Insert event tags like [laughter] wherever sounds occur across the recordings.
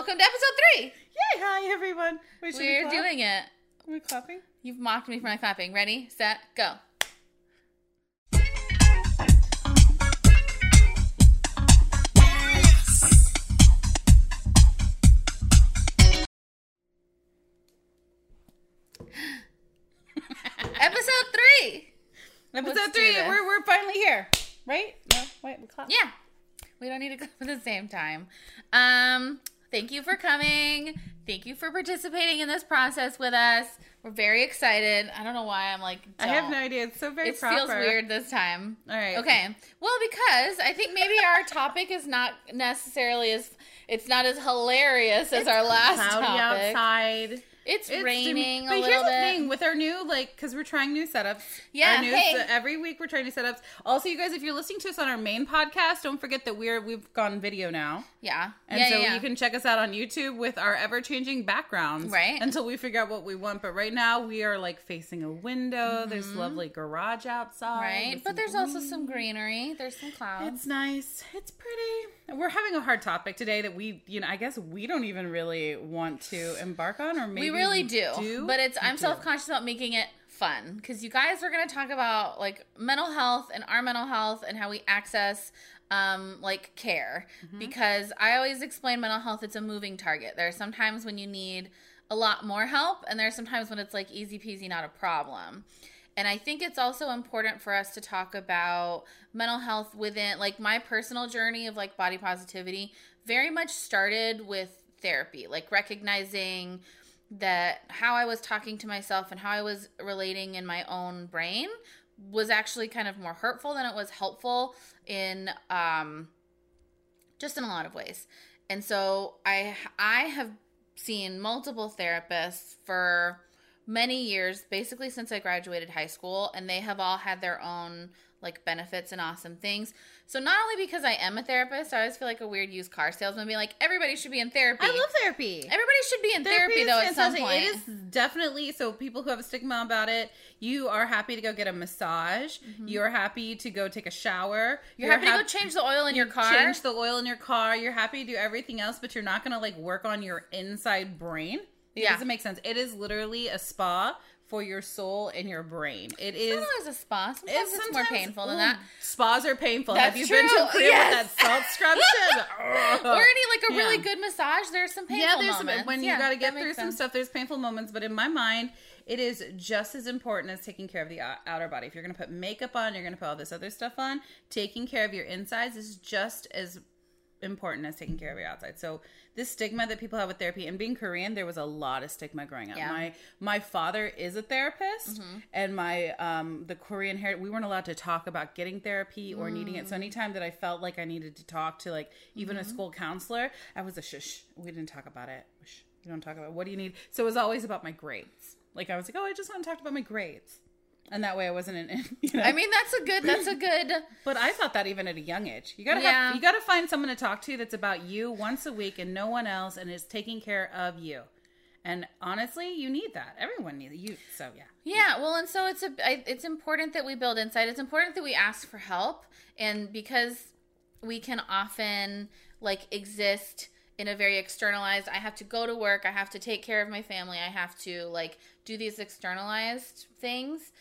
Welcome to episode three. Yay! Hi everyone. Wait, we We're clap? doing it. Are we clapping? You've mocked me for my clapping. Ready, set, go. [laughs] episode three. Episode Let's three. We're we're finally here, right? No, wait, we clap. Yeah. We don't need to clap at the same time. Um, thank you for coming. Thank you for participating in this process with us. We're very excited. I don't know why I'm like. I have no idea. It's so very It proper. feels weird this time. All right. Okay. Well, because I think maybe our topic is not necessarily as it's not as hilarious as our last Cloudy topic. outside. It's, It's raining but a here's little the bit. thing with our new like because we're trying new setups. Yeah, new, hey. so every week we're trying new setups. Also, you guys, if you're listening to us on our main podcast, don't forget that we're we've gone video now, Yeah. and yeah, so yeah, you can check us out on YouTube with our ever changing backgrounds, Right. Until we figure out what we want. But right now we are like facing a window. There's lovely garage outside, Mm-hmm. right. But there's also some greenery. There's some clouds. It's nice. It's pretty. We're having a hard topic today that we, you know, I guess we don't even really want to embark on, or maybe we really do, but it's I'm self conscious about making it fun because you guys are going to talk about like mental health and our mental health and how we access um like care Mm-hmm. because I always explain mental health it's a moving target. There are some times when you need a lot more help and there are some times when it's like easy peasy not a problem. And I think it's also important for us to talk about mental health within like my personal journey of like body positivity very much started with therapy, like recognizing that how I was talking to myself and how I was relating in my own brain was actually kind of more hurtful than it was helpful in um just in a lot of ways. And so I I have seen multiple therapists for many years, basically since I graduated high school, and they have all had their own like benefits and awesome things. So not only because I am a therapist, I always feel like a weird used car salesman being like, everybody should be in therapy. I love therapy. Everybody should be in therapy, is though at some point. It is definitely so. People who have a stigma about it, you are happy to go get a massage. You are happy to go take a shower. Mm-hmm. You're, happy to go change the oil in your car. change the oil in your car. You're happy to do everything else, but you're not going to like work on your inside brain. It Yeah. doesn't make sense. It is literally a spa for your soul and your brain. It is. Always a spa. Sometimes it's, more sometimes- painful than ooh, that. Spas are painful. That's Have you been to a crib Yes. with that salt scrub [laughs] shit? Or any like a really good massage. There's some painful moments. yeah, there's moments. some, when Yeah, you got to get through some sense. stuff. There's painful moments, but in my mind, it is just as important as taking care of the outer body. If you're going to put makeup on, you're going to put all this other stuff on. Taking care of your insides is just as important as taking care of your outside. So this stigma that people have with therapy and being Korean, there was a lot of stigma growing up. Yeah. My my father is a therapist mm-hmm. and my um the Korean hair we weren't allowed to talk about getting therapy or needing it. So mm. anytime that I felt like I needed to talk to like even a mm-hmm. school counselor, I was a shush. We didn't talk about it. Shh. You don't talk about it. what do you need? So it was always about my grades. Like I was like, "Oh, I just want to talk about my grades." And that way I wasn't in, [laughs] you know. I mean, that's a good. That's a good. [clears throat] But I thought that even at a young age. You gotta Yeah. have you gotta find someone to talk to that's about you once a week and no one else and is taking care of you. And honestly, you need that. Everyone needs you. So yeah. Yeah, well, and so it's a. I, it's important that we build insight. It's important that we ask for help, and because we can often like exist in a very externalized. I have to go to work. I have to take care of my family. I have to like do these externalized things.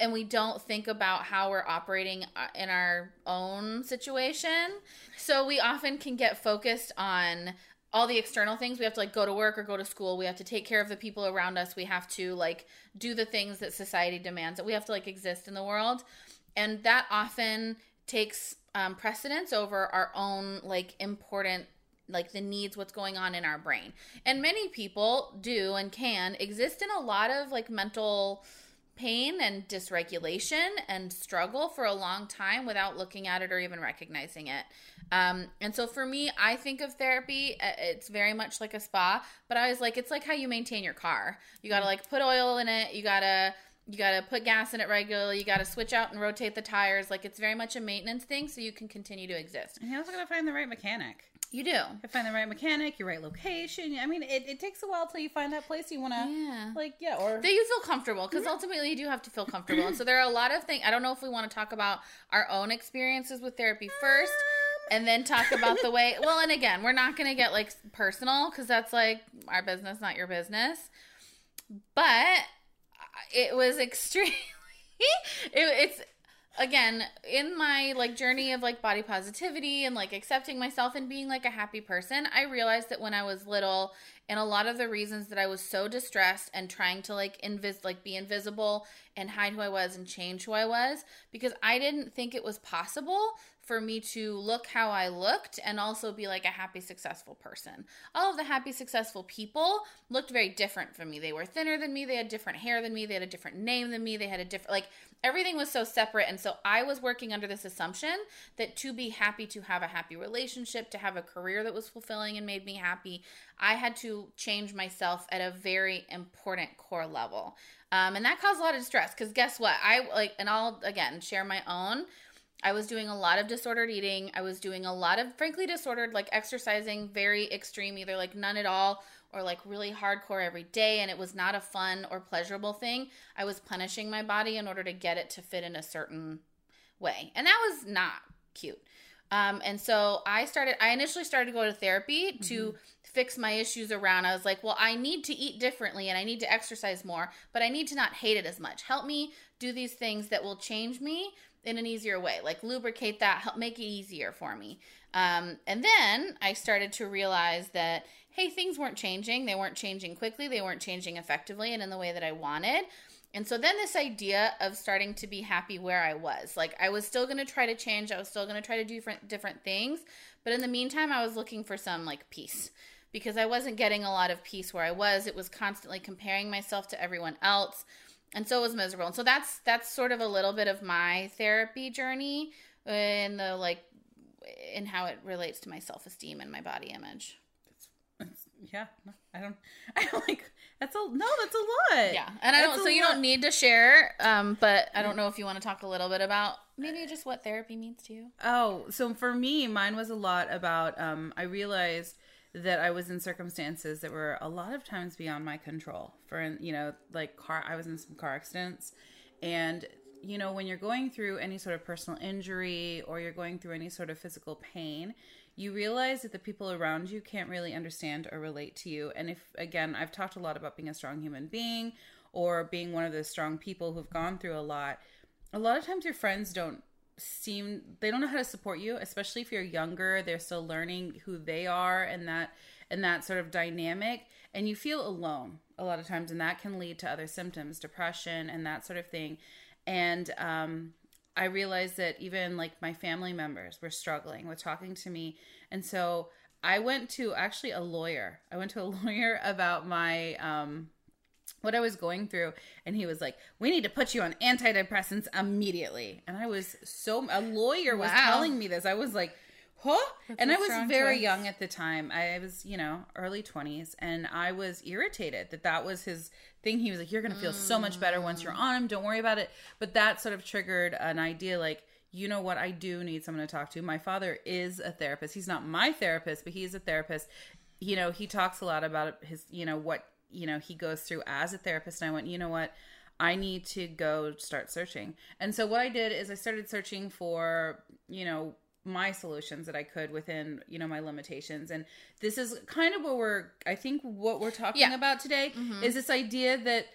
And we don't think about how we're operating uh, in our own situation. So we often can get focused on all the external things. We have to like go to work or go to school. We have to take care of the people around us. We have to like do the things that society demands that we have to like exist in the world. And that often takes um, precedence over our own like important like the needs what's going on in our brain and many people do and can exist in a lot of like mental pain and dysregulation and struggle for a long time without looking at it or even recognizing it. Um, and so for me, I think of therapy, uh, it's very much like a spa, but I was like, it's like how you maintain your car. You got to like put oil in it. You got to, you got to put gas in it regularly. You got to switch out and rotate the tires. Like it's very much a maintenance thing so you can continue to exist. And you also got to find the right mechanic. You do. You find the right mechanic, your right location. I mean, it, it takes a while till you find that place you want to, Yeah. like, yeah, or that you feel comfortable because ultimately you do have to feel comfortable and so there are a lot of things i don't know if we want to talk about our own experiences with therapy first um. and then talk about the way. [laughs] Well, and again, we're not going to get like personal because that's like our business, not your business. But it was extremely. [laughs] it, it's again in my like journey of like body positivity and like accepting myself and being like a happy person i realized that when i was little and a lot of the reasons that i was so distressed and trying to like invis like be invisible and hide who i was and change who i was because i didn't think it was possible for me to look how I looked and also be like a happy, successful person. All of the happy, successful people looked very different from me. They were thinner than me, they had different hair than me, they had a different name than me, they had a different, like, everything was so separate. And so I was working under this assumption that to be happy, to have a happy relationship, to have a career that was fulfilling and made me happy, I had to change myself at a very important core level. Um, and that caused a lot of stress because guess what? I like, and I'll again share my own I was doing a lot of disordered eating. I was doing a lot of, frankly, disordered, like exercising, very extreme, either like none at all or like really hardcore every day. And it was not a fun or pleasurable thing. I was punishing my body in order to get it to fit in a certain way. And that was not cute. Um, and so I started, I initially started to go to therapy mm-hmm. to fix my issues around. I was like, well, I need to eat differently and I need to exercise more, but I need to not hate it as much. Help me do these things that will change me in an easier way, like lubricate that, help make it easier for me. Um, and then I started to realize that, hey, things weren't changing. They weren't changing quickly, they weren't changing effectively and in the way that I wanted. And so then this idea of starting to be happy where I was, like I was still going to try to change, I was still going to try to do different different things, but in the meantime I was looking for some like peace because I wasn't getting a lot of peace where I was. It was constantly comparing myself to everyone else and so it was miserable. And so that's that's sort of a little bit of my therapy journey in the like in how it relates to my self-esteem and my body image. It's, it's, yeah i don't [laughs] i don't like that's a no that's a lot. Yeah and i don't so you lot. don't need to share um but i don't know if you want to talk a little bit about maybe just what therapy means to you. Oh so for me mine was a lot about um i realized that I was in circumstances that were a lot of times beyond my control. For you know, like car, I was in some car accidents, and you know, when you're going through any sort of personal injury or you're going through any sort of physical pain, you realize that the people around you can't really understand or relate to you. And if again, I've talked a lot about being a strong human being or being one of those strong people who've gone through a lot. A lot of times your friends don't seem they don't know how to support you especially if you're younger they're still learning who they are and that and that sort of dynamic and you feel alone a lot of times and that can lead to other symptoms depression and that sort of thing. And um, i realized that even like my family members were struggling with talking to me and so i went to actually a lawyer i went to a [laughs] lawyer about my um, what I was going through, and he was like, "We need to put you on antidepressants immediately." And I was so a lawyer was wow. telling me this. I was like, "Huh?" That's and I was very choice. young at the time. I was, you know, early twenties, and I was irritated that that was his thing. He was like, "You're going to feel mm. so much better once you're on them. Don't worry about it." But that sort of triggered an idea, like. You know what? I do need someone to talk to. My father is a therapist. He's not my therapist, but he is a therapist. You know, he talks a lot about his, you know, what you know he goes through as a therapist and i went you know what? I need to go start searching. And so what i did is i started searching for you know my solutions that i could within you know my limitations. And this is kind of what we're i think what we're talking yeah. about today mm-hmm. is this idea that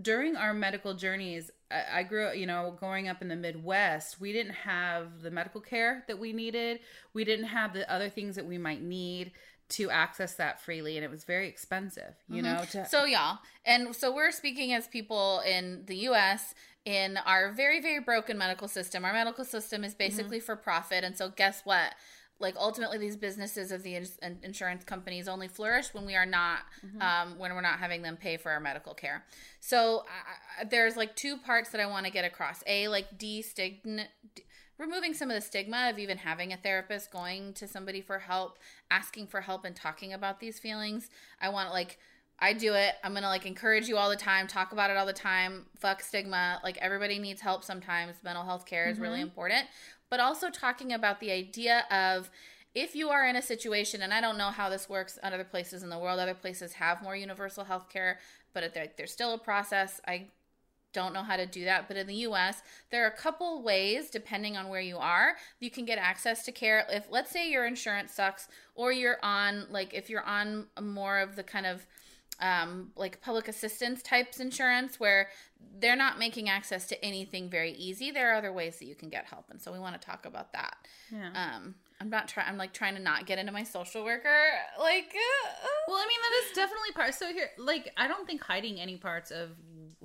during our medical journeys I, I grew up you know growing up in the midwest we didn't have the medical care that we needed. We didn't have the other things that we might need to access that freely and it was very expensive you mm-hmm. know to- so y'all and so we're speaking as people in the us in our very very broken medical system our medical system is basically mm-hmm. for profit and so guess what like ultimately these businesses of the insurance companies only flourish when we are not mm-hmm. um, when we're not having them pay for our medical care so uh, there's like two parts that i want to get across a like destigma removing some of the stigma of even having a therapist, going to somebody for help, asking for help, and talking about these feelings. I want like I do it. I'm gonna like encourage you all the time, talk about it all the time. Fuck stigma. Like everybody needs help sometimes. Mental health care is mm-hmm. really important. But also talking about the idea of if you are in a situation, and I don't know how this works in other places in the world, other places have more universal health care, but there's still a process. I don't know how to do that. But in the US, there are a couple ways, depending on where you are, you can get access to care. If, let's say, your insurance sucks, or you're on, like, if you're on more of the kind of um, like public assistance types insurance where they're not making access to anything very easy. There are other ways that you can get help, and so we want to talk about that. Yeah. Um, I'm not trying. I'm like trying to not get into my social worker. Like, uh, Well, I mean, that is definitely part. So here, like, I don't think hiding any parts of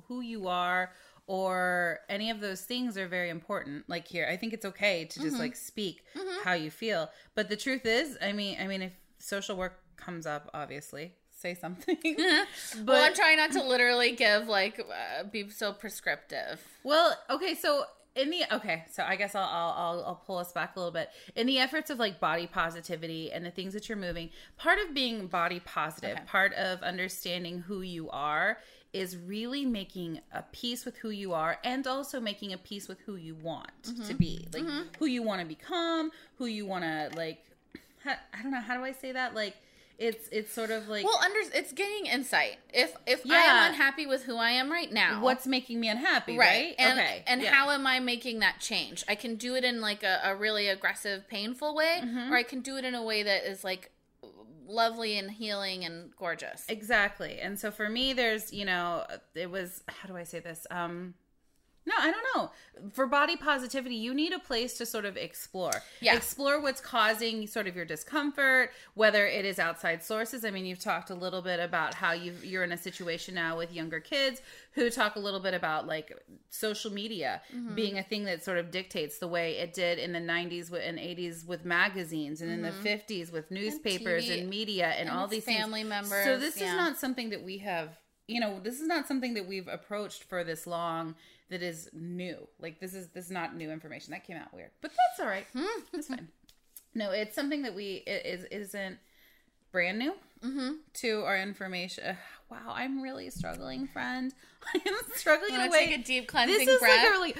who you are or any of those things are very important. Like here, I think it's okay to just like speak how you feel. But the truth is, I mean, I mean, if social work comes up, obviously say something. [laughs] [laughs] but well, I'm trying not to literally give like uh, be so prescriptive. Well, okay, so in the okay, so I guess I'll, I'll I'll I'll pull us back a little bit in the efforts of like body positivity and the things that you're moving. Part of being body positive, Okay. part of understanding who you are, is really making a peace with who you are and also making a peace with who you want Mm-hmm. to be, like who you want to become, who you want to like. I don't know how do I say that like. It's it's sort of like Well, under it's gaining insight. If if i am unhappy with who I am right now, what's making me unhappy, right? And, okay, And yeah. how am I making that change? I can do it in like a, a really aggressive, painful way, Mm-hmm. or I can do it in a way that is like lovely and healing and gorgeous. Exactly. And so for me, there's, you know, it was, how do I say this? Um, no, I don't know. For body positivity, you need a place to sort of explore. Yeah. Explore what's causing sort of your discomfort, whether it is outside sources. I mean, you've talked a little bit about how you you're in a situation now with younger kids who talk a little bit about like social media Mm-hmm. being a thing that sort of dictates the way it did in the 90s and 80s with magazines and in the 50s with newspapers and, TV media and, and all these family things. members, So this is not something that we have you know this is not something that we've approached for this long that is new. Like this is this is not new information. That came out weird. But that's all right. Hmm. that's fine. No it's something that we it is isn't brand new to our information. [sighs] Wow i'm really struggling friend. [laughs] I am struggling You in a way take a deep cleansing this is breath? like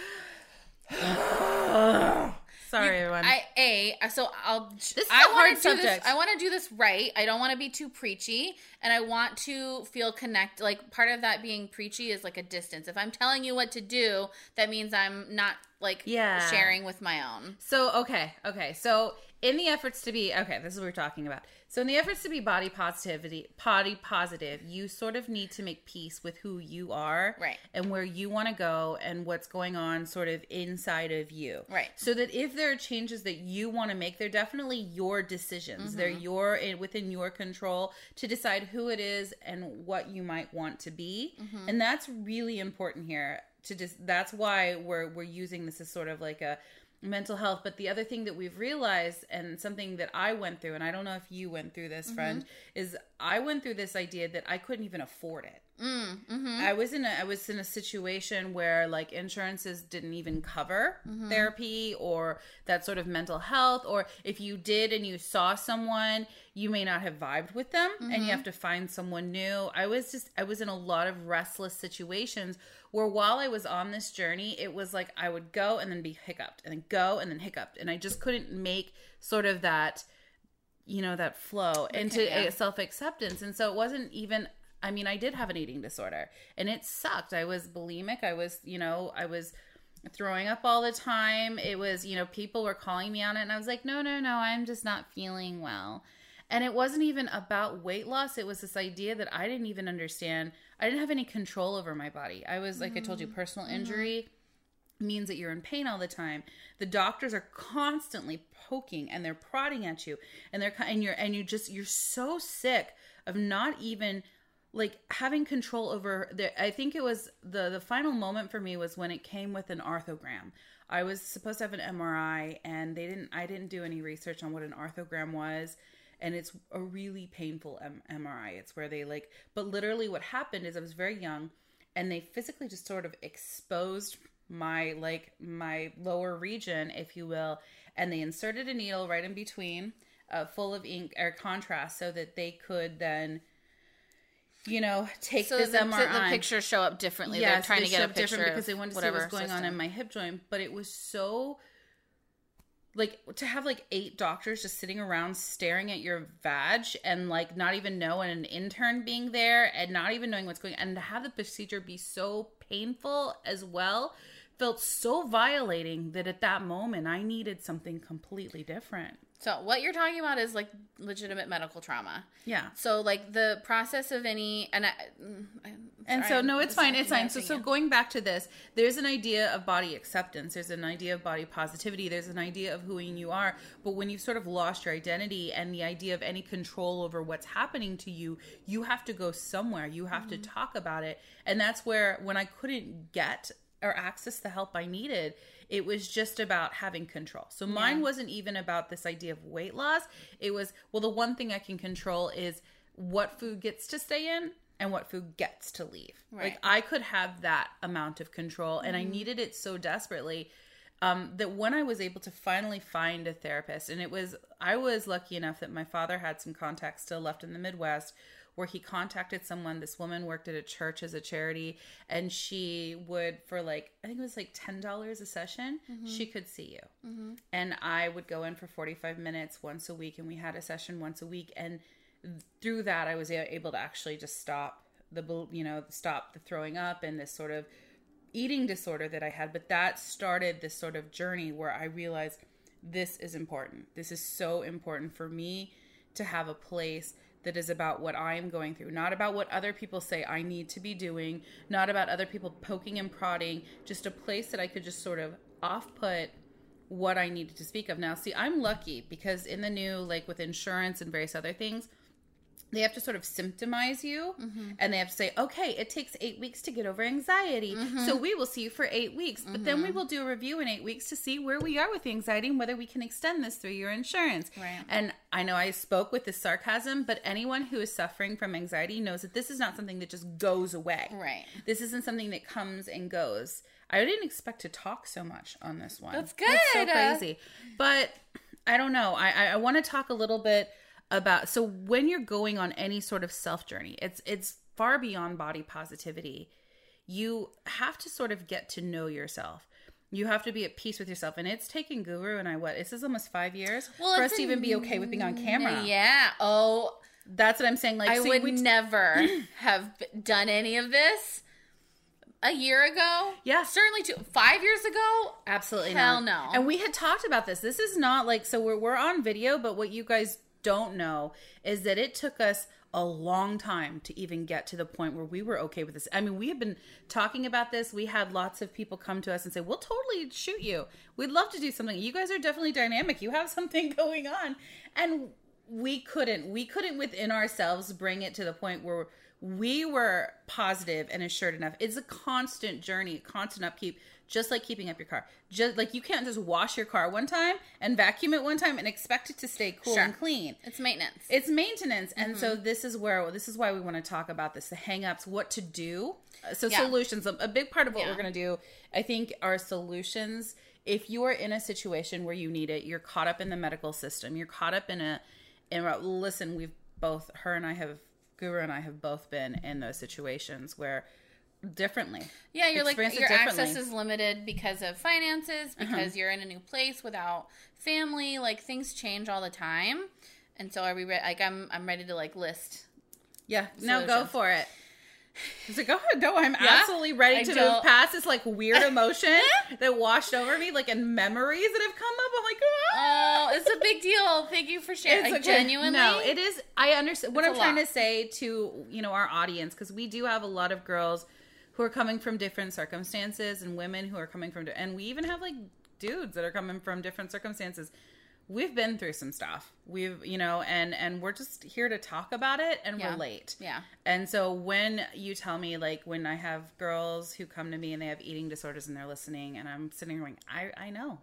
a really [sighs] [sighs] sorry everyone I a so I'll. This is I a hard subject. This, I want to do this right. I don't want to be too preachy, and I want to feel connect. Like part of that being preachy is like a distance. If I'm telling you what to do, that means I'm not like Yeah. sharing with my own. So okay, okay. So in the efforts to be okay, this is what we're talking about. So in the efforts to be body positivity, body positive, you sort of need to make peace with who you are, Right. and where you want to go, and what's going on sort of inside of you, Right. So that if there are changes that you want to make, they're definitely your decisions. Mm-hmm. They're your within your control to decide who it is and what you might want to be, Mm-hmm. and that's really important here. To just that's why we're we're using this as sort of like a mental health. But the other thing that we've realized and something that i went through and i don't know if you went through this mm-hmm. friend is i went through this idea that i couldn't even afford it Mm, mm-hmm. i was in a i was in a situation where like insurances didn't even cover mm-hmm. therapy or that sort of mental health or if you did and you saw someone you may not have vibed with them and you mm-hmm. have to find someone new. I was just i was in a lot of restless situations where while i was on this journey it was like i would go and then be hiccuped and then go and then hiccuped and i just couldn't make sort of that you know that flow into uh, yeah. self acceptance and so it wasn't even i mean i did have an eating disorder and it sucked. I was bulimic. I was you know i was throwing up all the time. It was you know people were calling me on it and i was like no no no i'm just not feeling well. And it wasn't even about weight loss. It was this idea that i didn't even understand. I didn't have any control over my body. I was like i told you mm-hmm. personal mm-hmm. injury means that you're in pain all the time. The doctors are constantly poking and they're prodding at you and they're and you're and you just you're so sick of not even like having control over the I think it was the the final moment for me was when it came with an arthrogram. I was supposed to have an MRI and they didn't I didn't do any research on what an arthrogram was and it's a really painful M- MRI. It's where they like but literally what happened is I was very young and they physically just sort of exposed my like my lower region if you will and they inserted a needle right in between uh, full of ink or contrast so that they could then you know take So the, MRI the pictures show up differently. They're trying they to get a picture different because they wanted to see what was going on in my hip joint but it was so like to have like eight doctors just sitting around staring at your vag and like not even know and an intern being there and not even knowing what's going on and to have the procedure be so painful as well felt so violating that at that moment I needed something completely different. So what you're talking about is like legitimate medical trauma. Yeah. So like the process of any and I, mm, And so no, it's fine. It's fine. So so going back to this, there's an idea of body acceptance. There's an idea of body positivity. There's an idea of who you are. But when you've sort of lost your identity and the idea of any control over what's happening to you, you have to go somewhere. You have to talk about it. And that's where when I couldn't get or access the help I needed, it was just about having control. So mine Yeah. wasn't even about this idea of weight loss. It was, well, the one thing I can control is what food gets to stay in and what food gets to leave. Right. Like I could have that amount of control and I needed it so desperately um, that when I was able to finally find a therapist, and it was, I was lucky enough that my father had some contacts still left in the Midwest where he contacted someone. This woman worked at a church as a charity, and she would, for like, I think it was like $10 a session, mm-hmm. she could see you. Mm-hmm. And I would go in for 45 minutes once a week, and we had a session once a week. And through that, I was able to actually just stop the, you know, stop the throwing up and this sort of eating disorder that I had. But that started this sort of journey where I realized this is important. This is so important for me to have a place that is about what I am going through, not about what other people say I need to be doing, not about other people poking and prodding, just a place that I could just sort of off put what I needed to speak of. Now, see, I'm lucky because in the new, like with insurance and various other things, they have to sort of symptomize you mm-hmm. and they have to say, okay, it takes eight weeks to get over anxiety. So mm-hmm. we will see you for eight weeks. But then we mm-hmm. will do a review in eight weeks to see where we are with the anxiety and whether we can extend this through your insurance. Right. And I know I spoke with this sarcasm, but anyone who is suffering from anxiety knows that this is not something that just goes away. Right. This isn't something that comes and goes. I didn't expect to talk so much on this one. That's good. so crazy. But I don't know. I I, I want to talk a little bit about so when you're going on any sort of self journey, it's it's far beyond body positivity. You have to sort of get to know yourself. You have to be at peace with yourself, and it's taken Guru and I what? This is almost five years Well, for us to even be okay with being on camera. Yeah. Oh, That's what I'm saying. Like I so would we- never [clears throat] have done any of this a year ago. Yeah. Certainly two, five years ago. Absolutely Hell not. no. And we had talked about this. This is not like so we're we're on video, but what you guys don't know is that it took us a long time to even get to the point where we were okay with this. I mean, we have been talking about this. We had lots of people come to us and say, "We'll totally shoot you. We'd love to do something. You guys are definitely dynamic. You have [laughs] something going on." And we couldn't. We couldn't within ourselves bring it to the point where we were positive and assured enough. It's a constant journey, constant upkeep, just like keeping up your car. Just like you can't just wash your car one time and vacuum it one time and expect it to stay cool Sure. and clean. It's maintenance. It's maintenance. And so this is where this is why we want to talk about this, the hangups, what to do. Uh, So Yeah. solutions, a, big part of what Yeah. we're going to do, I think are solutions if you are in a situation where you need it, you're caught up in the medical system, you're caught up in a in a, listen, we've both her and I have Guru and I have both been in those situations where differently. Yeah, you're like your access. Uh-huh. is limited because of finances, because you're in a new place without family. Like things change all the time, and so are we? Re- like I'm, I'm ready to like list. Yeah, no, go for it. He's like, oh. No, I'm Yeah? absolutely ready I to move don't- past this like weird [laughs] emotion that washed over me, like in memories that have come up. I'm like, ah. Oh, it's a big deal. Thank you for sharing. Like, okay. genuinely, No, it is. I understand what I'm trying lot. to say to you know our audience because we do have a lot of girls who are coming from different circumstances and women who are coming from, and we even have like dudes that are coming from different circumstances. We've been through some stuff. We've you know, and and we're just here to talk about it and Yeah. relate. Yeah. And so when you tell me like when I have girls who come to me and they have eating disorders and they're listening and I'm sitting here going, I I know.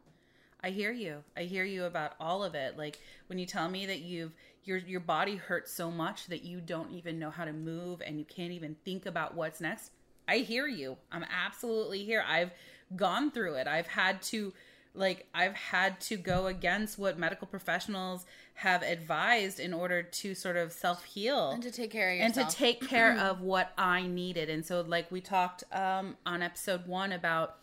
I hear you. I hear you about all of it. Like when you tell me that you've your your body hurts so much that you don't even know how to move and you can't even think about what's next. I hear you. I'm absolutely here. I've gone through it. I've had to like I've had to go against what medical professionals have advised in order to sort of self-heal and to take care of and to take care [clears throat] of what I needed. And so, like we talked um, on episode one about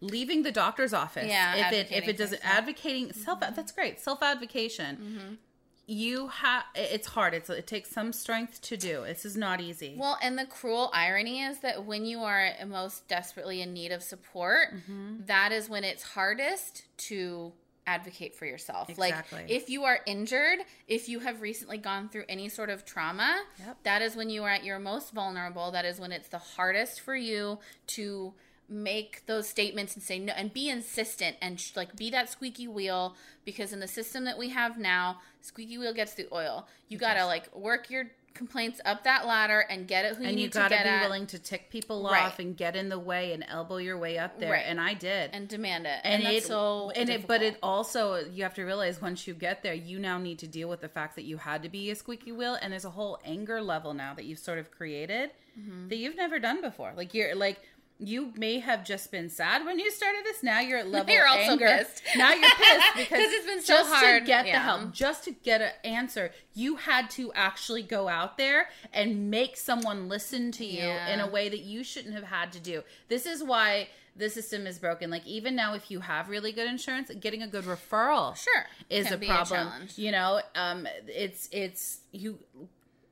leaving the doctor's office. Yeah, if it if it doesn't yourself. advocating self that's great self advocation. You have it's hard. It's it takes some strength to do. This is not easy. Well, and the cruel irony is that when you are most desperately in need of support, Mm-hmm. that is when it's hardest to advocate for yourself. Exactly. Like if you are injured, if you have recently gone through any sort of trauma, Yep. that is when you are at your most vulnerable. That is when it's the hardest for you to make those statements and say no and be insistent and sh- like be that squeaky wheel because in the system that we have now squeaky wheel gets the oil you gotta like work your complaints up that ladder and get it who you and need you to got to get be at willing to tick people Right. off and get in the way and elbow your way up there. Right. And I did. and demand it and, and, that's it so and it but it also you have to realize once you get there you now need to deal with the fact that you had to be a squeaky wheel and there's a whole anger level now that you've sort of created Mm-hmm. that you've never done before like you're like you may have just been sad when you started this now you're at [laughs] level You're also anger pissed. [laughs] now you're pissed [laughs] because it's been so just hard, to get the help just to get an answer you had to actually go out there and make someone listen to you Yeah. in a way that you shouldn't have had to do this is why the system is broken like even now if you have really good insurance getting a good referral Sure. is Can a a problem challenge. you know um it's it's you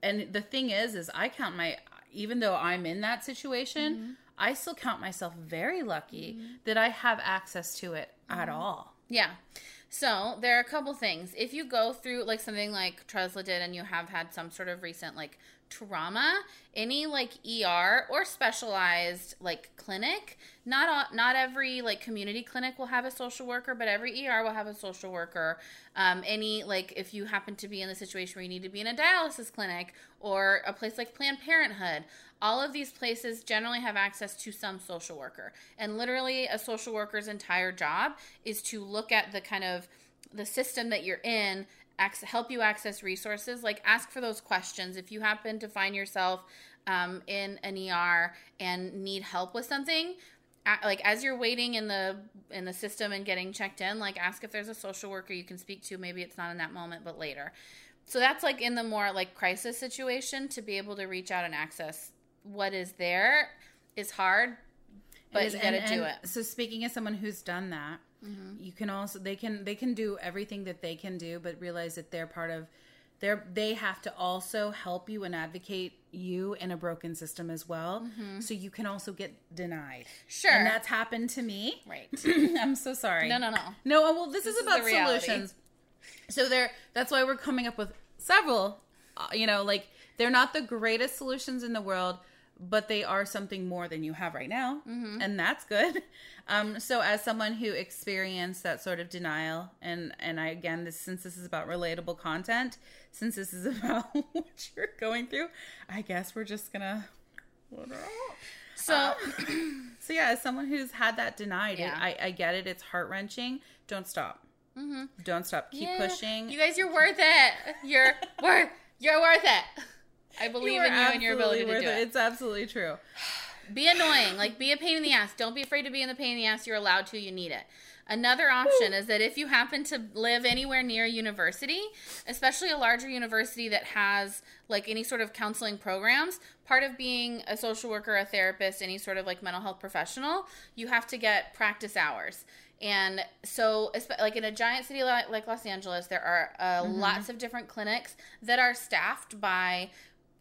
and the thing is is i count my even though i'm in that situation Mm-hmm. I still count myself very lucky that i have access to it at Mm-hmm. all Yeah. So there are a couple things. If you go through like something like Tresla did and you have had some sort of recent like trauma, any like ER or specialized like clinic, not all, not every like community clinic will have a social worker, but every ER will have a social worker. Um, any like if you happen to be in the situation where you need to be in a dialysis clinic or a place like Planned Parenthood, all of these places generally have access to some social worker. And literally a social worker's entire job is to look at the kind of the system that you're in help you access resources. Like ask for those questions. If you happen to find yourself um, in an er and need help with something like as you're waiting in the in the system and getting checked in like ask if there's a social worker you can speak to. Maybe it's not in that moment but later. So that's like in the more like crisis situation to be able to reach out and access what is there is hard but is- you gotta do it So speaking as someone who's done that, Mm-hmm. you can also they can they can do everything that they can do, but realize that they're part of they're they have to also help you and advocate you in a broken system as well. So you can also get denied. Mm-hmm. Sure. and that's happened to me. right [clears throat] I'm so sorry. no no no No, well, this, This is about solutions. So there, that's why we're coming up with several. Uh, you know, like they're not the greatest solutions in the world, but they are something more than you have right now, Mm-hmm. and that's good. [laughs] Um, so as someone who experienced that sort of denial, and and I again, this since this is about relatable content, since this is [laughs] about what you're going through, I guess we're just gonna. so [clears throat] So yeah, as someone who's had that denied, Yeah. I, I get it. It's heart wrenching. Don't stop. Mm-hmm. Don't stop. Keep Yeah. pushing. You guys, you're worth it. You're [laughs] worth. You're worth it. I believe are in you and your ability to do worth it. It's absolutely true. [sighs] Be annoying. Like be a pain in the ass. Don't be afraid to be in the pain in the ass. You're allowed to. You need it. Another option is that if you happen to live anywhere near a university, especially a larger university that has like any sort of counseling programs, part of being a social worker, a therapist, any sort of like mental health professional, you have to get practice hours. And so, like in a giant city like Los Angeles, there are uh, lots of different clinics that are staffed by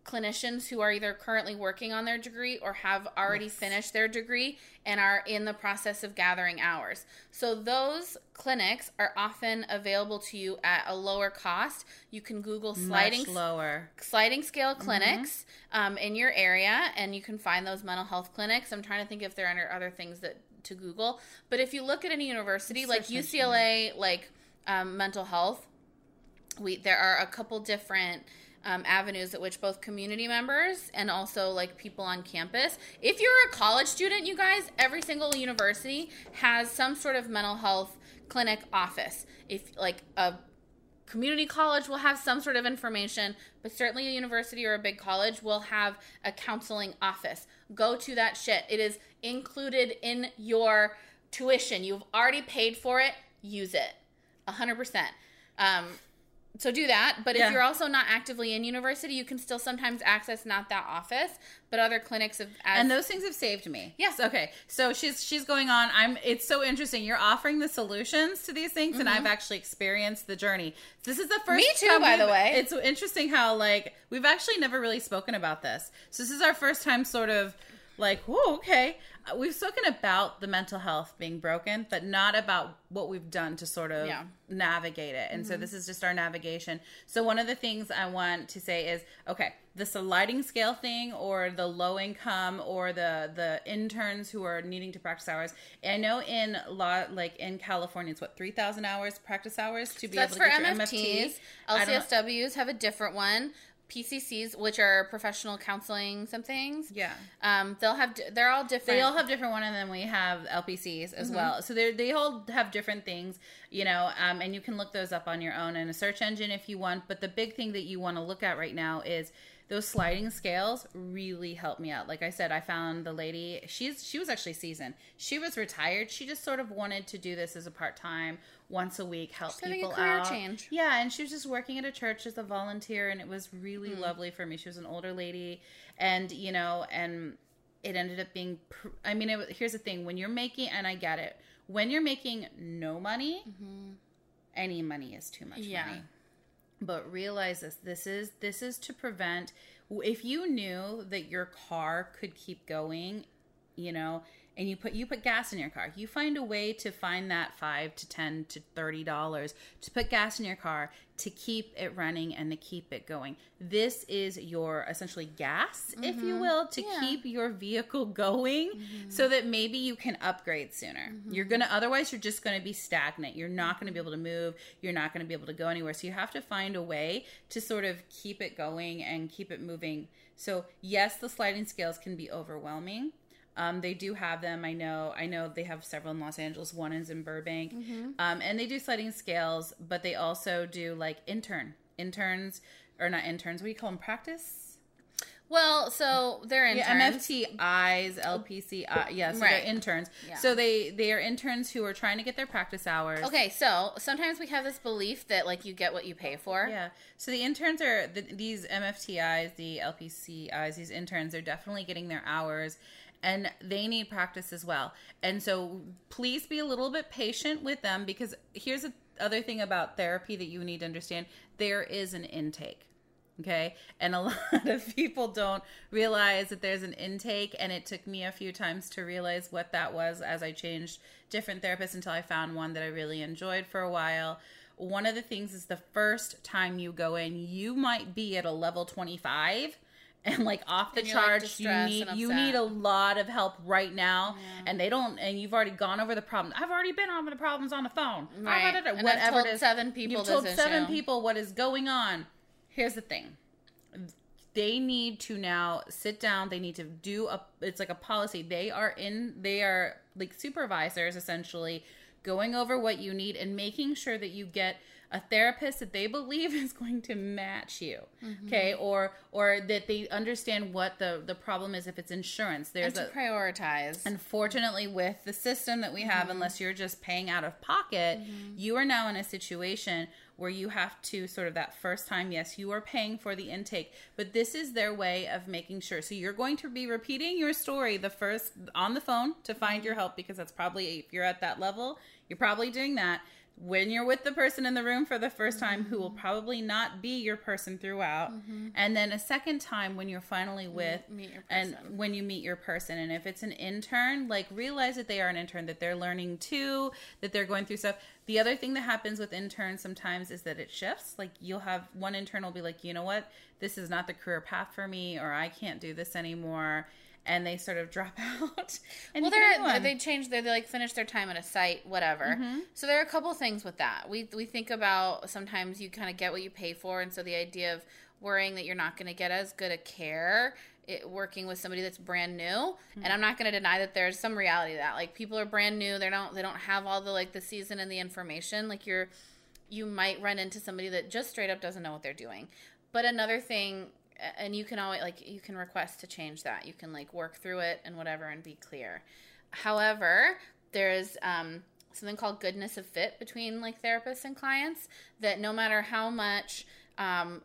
clinicians who are either currently working on their degree or have already finished their degree and are in the process of gathering hours. So those clinics are often available to you at a lower cost. You can Google sliding lower. sliding scale clinics um, in your area, and you can find those mental health clinics. I'm trying to think if there are other things that to Google, but if you look at any university like Search. UCLA, like um, mental health, we there are a couple different um, avenues at which both community members and also like people on campus if you're a college student you guys every single university has some sort of mental health clinic office. If like a community college will have some sort of information but certainly a university or a big college will have a counseling office. Go to that shit. It is included in your tuition. You've already paid for it. Use it. 100% um, so do that. But Yeah. if you're also not actively in university, you can still sometimes access not that office, but other clinics of as, and those things have saved me. Yes. Okay. So she's she's going on. I'm. It's so interesting. You're offering the solutions to these things, and I've actually experienced the journey. This is the first. Mm-hmm. Me too, time by the way. It's interesting how like we've actually never really spoken about this. So this is our first time, sort of like, whoa, okay. Uh, We've spoken about the mental health being broken, but not about what we've done to sort of Yeah. navigate it. And so Mm-hmm. this is just our navigation. So one of the things I want to say is, okay, the sliding scale thing or the low income or the the interns who are needing to practice hours. I know in law like in California it's what 3000 hours practice hours to be that's able to get your MFTs. LCSWs have a different one. PCCs, which are professional counseling, some things. Yeah. Um, they'll have. They're all different. They all have different one, and then we have LPCs as well. So they they all have different things, you know. Um, and you can look those up on your own in a search engine if you want. But the big thing that you want to look at right now is those sliding scales really helped me out. Like I said, I found the lady. She's she was actually seasoned. She was retired. She just sort of wanted to do this as a part time, once a week, help She's people out. change. Yeah, and she was just working at a church as a volunteer, and it was really Hmm. lovely for me. She was an older lady, and you know, and it ended up being. Pr- I mean, it, here's the thing: when you're making, and I get it, when you're making no money, any money is too much Mm-hmm. Yeah. money. But realize this: this is this is to prevent. If you knew that your car could keep going, you know, and you put you put gas in your car, you find a way to find that five to ten to thirty dollars to put gas in your car to keep it running and to keep it going. This is your essentially gas, if you mm-hmm. will, to Yeah. keep your vehicle [laughs] going mm-hmm. so that maybe you can upgrade sooner. Mm-hmm. You're going to otherwise you're just going to be stagnant. You're not going to be able to move, you're not going to be able to go anywhere. So you have to find a way to sort of keep it going and keep it moving. So yes, the sliding scales can be overwhelming. Um, they do have them. I know. I know they have several in Los Angeles. One is in Burbank, um, and they do sliding scales. But they also do like intern interns or not interns. We call them? Practice. well, so they're interns. Yeah, MFTIs, LPCI. Yeah, so Right. they're interns. Yeah. So they they are interns who are trying to get their practice hours. Okay, so sometimes we have this belief that like you get what you pay for. Yeah. So the interns are the, these MFTIs, the LPCIs, these interns are definitely getting their hours and they need practice as well. And so please be a little bit patient with them because here's the other thing about therapy that you need to understand there is an intake. Okay. And a [laughs] lot of people don't realize that there's an intake. And it took me a few times to realize what that was as I changed different therapists until I found one that I really enjoyed for a while. One of the things is the first time you go in, you might be at a level 25 and like off the And like, charts. you need you need a lot of help right now. And they don't and you've already gone over the problem. I've already been over the problems on the phone. Right. Da, da, da, And I've Whatever told it is. seven people You've told seven people what is going on. Here's the thing they need to now sit down they need to do a it's like a policy they are in they are like supervisors essentially going over what you need and making sure that you get a therapist that they believe [laughs] is going to match you mm-hmm. okay or or that they understand what the the problem is if it's insurance And there's to a prioritize. Unfortunately, with the system that we have, Mm-hmm. unless you're just paying out of pocket, mm-hmm. you are now in a situation where you have to sort of that first time, yes, you are paying for the intake, but this is their way of making sure. So you're going to be repeating your story the first on the phone to find mm-hmm. your help because that's probably, if you're at that level, you're probably doing that. When you're with the person in the room for the first time, who will probably not be your person throughout, and then a second time when you're finally with and when you meet your person. And if it's an intern like realize that they are an intern that they're learning too that they're going through stuff. The other thing that happens with interns sometimes is that it shifts. Like you'll have one intern will be like you know what? This is not the career path for me or i can't do this anymore and they sort of [laughs] drop out and well, you get a new they're they change their they like finish their time at a site, whatever. Mm-hmm. So there are a couple things with that. We we think about sometimes you kind of get what you pay for, and so the idea of worrying that you're not going to get as good a care. It, working with somebody that's brand new Mm-hmm. and i'm not going to deny that there's some reality to that like people are brand new they don't they don't have all the like the season and the information like you're you might run into somebody that just straight up doesn't know what they're doing but another thing and you can always like you can request to change that. You can like work through it and whatever and be clear. However there's um something called goodness of fit between like therapists and clients that no matter how much um,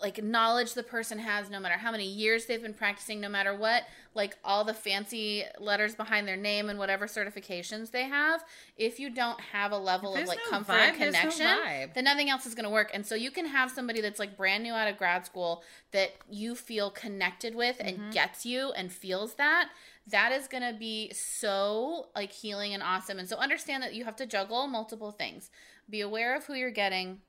like knowledge the person has no matter how many years they've been practicing no matter what like all the fancy letters behind their name and whatever certifications they have if you don't have a level of like no comfort vibe, and no connection vibe. then nothing else is going to work and so you can have somebody that's like brand new out of grad school that you feel connected with and Mm-hmm. gets you and feels that that is going to be so like healing and awesome and so understand that you have to juggle multiple things be aware of who you're getting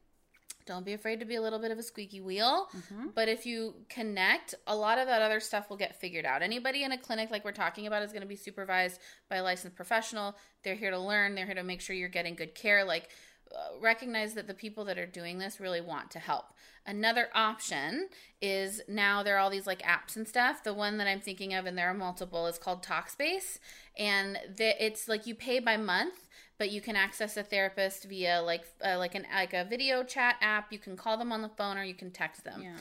don't be afraid to be a little bit of a squeaky wheel. Mm-hmm. But if you connect, a lot of that other stuff will get figured out. Anybody in a clinic like we're talking about is going to be supervised by a licensed professional. They're here to learn, they're here to make sure you're getting good care. Like, uh, recognize that the people that are doing this really want to help. Another option is now there are all these like apps and stuff. The one that I'm thinking of, and there are multiple, is called Talkspace, and the, it's like you pay by month but you can access a therapist via like uh, like an like a video chat app. You can call them on the phone or you can text them. Yeah.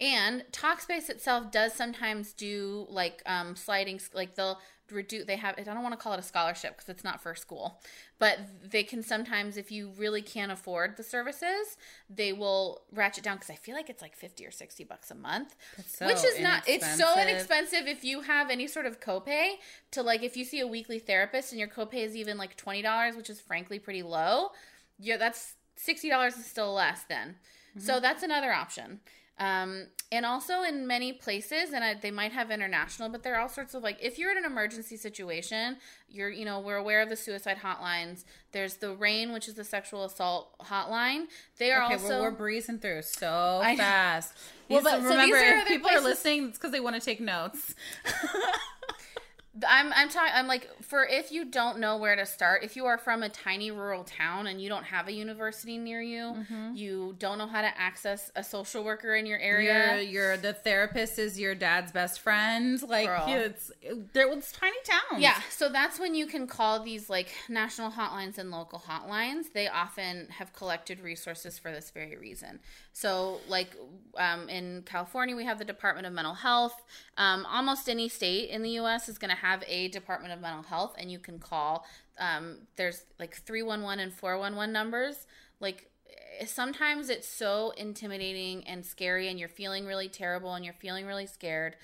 And Talkspace itself does sometimes do like um, sliding, like they'll reduce. They have. I don't want to call it a scholarship because it's not for school, but they can sometimes, if you really can't afford the services, they will ratchet down because I feel like it's like fifty or sixty bucks a month, so which is not. It's so inexpensive. inexpensive if you have any sort of copay to like if you see a weekly therapist and your copay is even like twenty dollars, which is frankly pretty low. Yeah, that's sixty dollars is still less then. Mm-hmm. So that's another option. Um, and also in many places, and I, they might have international, but there are all sorts of like if you're in an emergency situation, you're you know we're aware of the suicide hotlines. There's the RAINN, which is the sexual assault hotline. They are Okay, also well, we're breezing through so [laughs] I fast. Well, but- so remember, are if people are listening, it's because they want to take notes. [laughs] I'm I'm talking I'm like for if you don't know where to start, if you are from a tiny rural town and you don't have a university near you, Mm-hmm. you don't know how to access a social worker in your You're, area. you're the therapist is your dad's best friend. Like Girl. it's there was tiny towns. Yeah, so that's when you can call these like national hotlines and local hotlines. They often have collected resources for this very reason. So, like um, in California, we have the Department of Mental Health. Um, almost any state in the U.S. is going to have a Department of Mental Health, and you can call. Um, there's like three one one and four one one numbers. Like sometimes it's so intimidating and scary, and you're feeling really terrible, and you're feeling really scared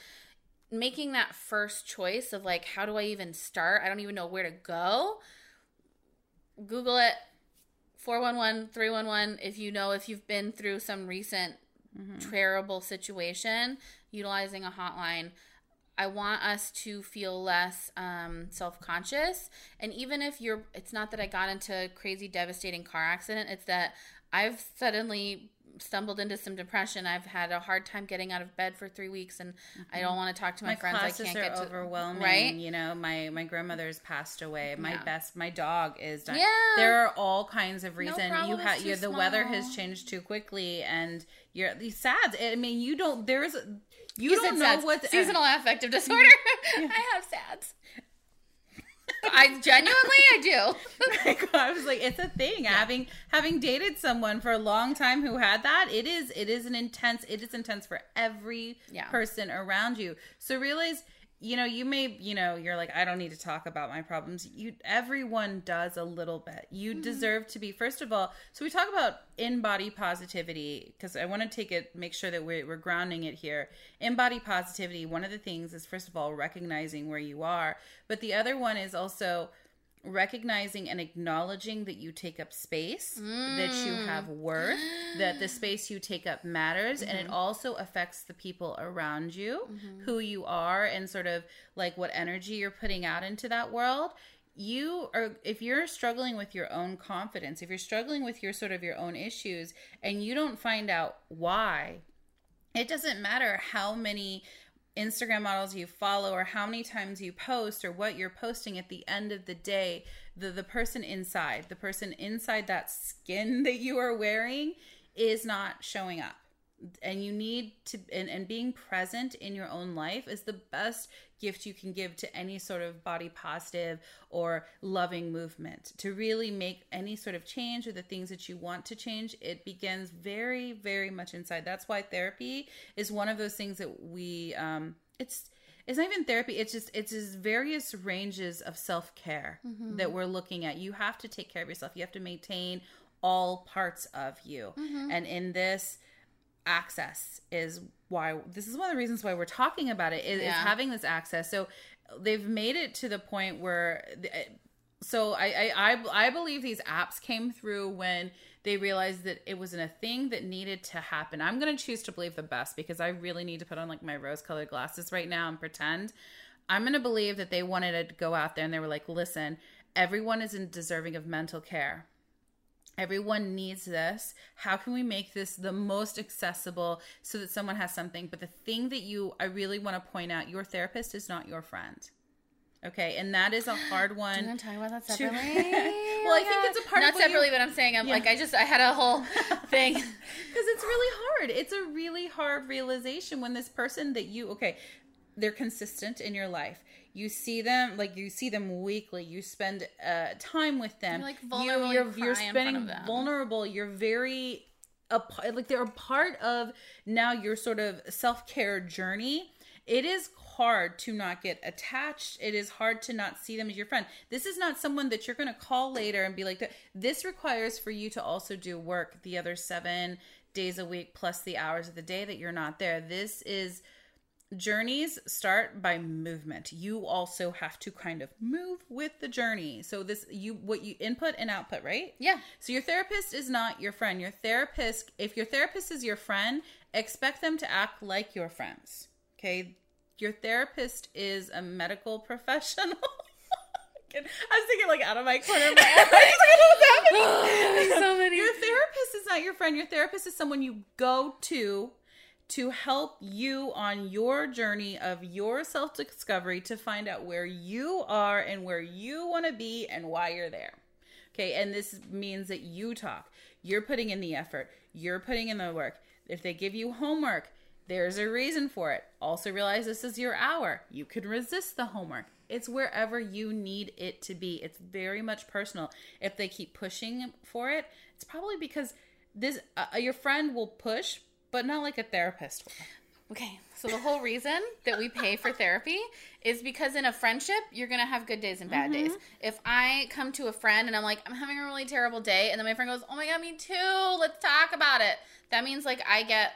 making that first choice of like how do i even start i don't even know where to go google it 411 311 if you know if you've been through some recent terrible situation utilizing a hotline i want us to feel less um, self-conscious and even if you're it's not that i got into a crazy devastating car accident it's that i've suddenly stumbled into some depression i've had a hard time getting out of bed for three weeks and i don't want to talk to my, my friends i can't are get to overwhelming. right You know, my my grandmother's passed away. My Yeah. best, my dog is dying. Yeah. There are all kinds of reasons. you have it's you too the weather has changed too quickly, and you're sad. I mean, you don't. There's you, You don't know SADS. what seasonal affective [laughs] disorder. [laughs] I have SADS. I genuinely I do. [laughs] I was like, it's a thing. Having having dated someone for a long time who had that, it is it is an intense. It is intense for every Yeah. person around you. So realize, you know, you may, you know, you're like, I don't need to talk about my problems. You, everyone does a little bit. You mm-hmm. deserve to be. First of all, so we talk about in body positivity because I want to take it, make sure that we're, we're grounding it here. In body positivity, one of the things is first of all recognizing where you are, but the other one is also recognizing and acknowledging that you take up space, that you mm. have worth, that the space you take up matters, and it mm-hmm. also affects the people around you, mm-hmm. who you are, and sort of like what energy you're putting out into that world. You are, if you're struggling with your own confidence, if you're struggling with your sort of your own issues, and you don't find out why, it doesn't matter how many Instagram models you follow or how many times you post or what you're posting at the end of the day, the the person inside, the person inside that skin [laughs] that you are wearing is not showing up. And you need to and, and being present in your own life is the best gift you can give to any sort of body positive or loving movement. To really make any sort of change or the things that you want to change, it begins very, very much inside. That's why therapy is one of those things that we um it's it's not even therapy it's just it's just various ranges of self-care Mm-hmm. that we're looking at you have to take care of yourself you have to maintain all parts of you Mm-hmm. and in this access is why this is one of the reasons why we're talking about it is, is having this access. So they've made it to the point where eh, so I, I i i believe these apps came through when they realized that it wasn't a thing that needed to happen. I'm going to choose to believe the best because i really need to put on like my rose colored glasses right now and pretend. I'm going to believe that they wanted to go out there and they were like listen everyone is in deserving of mental care everyone needs this how can we make this the most accessible so that someone has something but the thing that you i really want to point out your therapist is not your friend okay and that is a hard [gasps] one Do you want to talk about that to- separately? [laughs] Well, I think it's a part Not of what you- separately, but I'm saying I'm Yeah. like I just I had a whole [laughs] thing. because it's really hard it's a really hard realization when this person that you okay they're consistent in your life you see them like you see them weekly you spend uh, time with them. You're, like, vulnerable, you you're, you're front spending vulnerable you're very like they're a part of now your sort of self-care journey. It is hard to not get attached. It is hard to not see them as your friend. This is not someone that you're going to call later and be like this requires for you to also do work the other seven days a week plus the hours of the day that you're not there. This is journeys start by movement you also have to kind of move with the journey so this you what you input and output right Yeah. so your therapist is not your friend your therapist if your therapist is your friend expect them to act like your friends okay your therapist is a medical [laughs] professional I was thinking like out of my corner of my eye. I "I don't know what's happening." [laughs] so many. Your therapist is not your friend. Your therapist is someone you go to to help you on your journey of your self discovery to find out where you are and where you want to be and why you're there. Okay, and this means that you talk. You're putting in the effort, you're putting in the work. If they give you homework, there's a reason for it. Also, realize this is your hour. You can resist the homework. It's wherever you need it to be. It's very much personal. If they keep pushing for it, it's probably because this uh, your friend will push, but not like a therapist will. Okay, so the whole reason that we pay for therapy is because in a friendship, you're gonna have good days and bad mm-hmm. days. If I come to a friend and I'm like, I'm having a really terrible day, and then my friend goes, Oh my god, me too, let's talk about it. That means like I get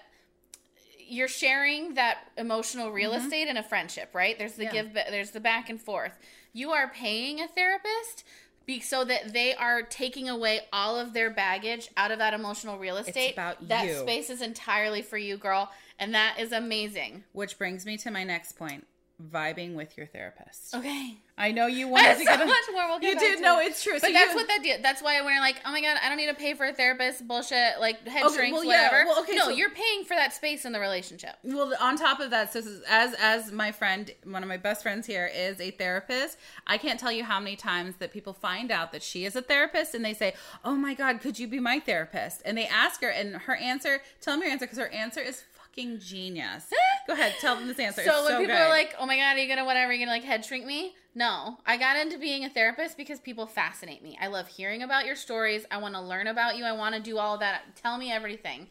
you're sharing that emotional real mm-hmm. estate in a friendship, right? There's the Yeah. give, there's the back and forth. You are paying a therapist be, so that they are taking away all of their baggage out of that emotional real estate. It's about that you. space is entirely for you, girl, and that is amazing. Which brings me to my next point: vibing with your therapist. Okay. I know you wanted to [laughs] so get. a- much more. We'll get you did. No, it's true. But So that's you- what that did. That's why you're like, oh my god, I don't need to pay for a therapist, bullshit, like head Okay, shrinks, well, yeah, whatever. well, okay, no, so- you're paying for that space in the relationship. Well, on top of that, so as as my friend, one of my best friends here is a therapist. I can't tell you how many times that people find out that she is a therapist, and they say, "Oh my God, could you be my therapist?" And they ask her, and her answer, tell them your answer because her answer is fucking genius. [laughs] Go ahead, tell them this answer. So It's when so people good. are like, "Oh my god, are you gonna whatever? Are you gonna like head shrink me?" No, I got into being a therapist because people fascinate me. I love hearing about your stories. I want to learn about you. I want to do all of that. Tell me everything.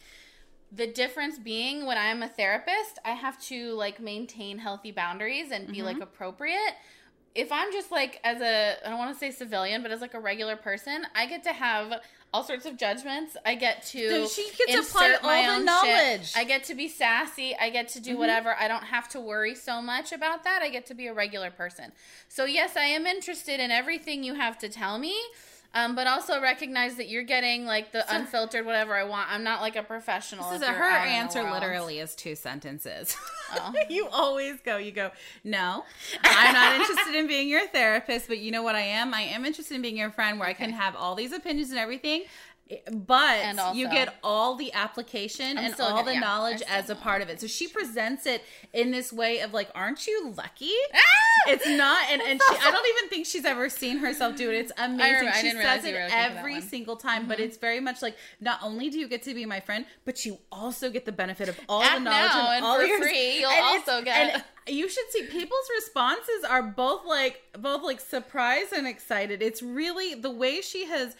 The difference being when I'm a therapist, I have to like maintain healthy boundaries and be Mm-hmm. like appropriate. If I'm just like as a I don't want to say civilian, but as like a regular person, I get to have all sorts of judgments. I get to So she gets to apply all the own shit. knowledge. I get to be sassy. I get to do Mm-hmm. whatever. I don't have to worry so much about that. I get to be a regular person. So yes, I am interested in everything you have to tell me. Um, but also recognize that you're getting like the unfiltered whatever I want. I'm not like a professional. This is a, her out in the answer literally is two sentences. Oh. [laughs] you always go, you go, no, I'm not interested in being your therapist, but you know what I am? I am interested in being your friend where I can have all these opinions and everything. But also- you get all the application I'm and all gonna- the yeah, knowledge as a part of it. So she presents it in this way of like, aren't you lucky? Ah! It's not, and, and she, I don't [laughs] even think she's ever seen herself do it. It's amazing. she says it were looking for that every. Mm-hmm. single time, but it's very much like not only do you get to be my friend, but you also get the benefit of all the knowledge now, and and all for your free, you'll and also get- and you should see people's responses are both like both like surprised and excited. It's really the way she has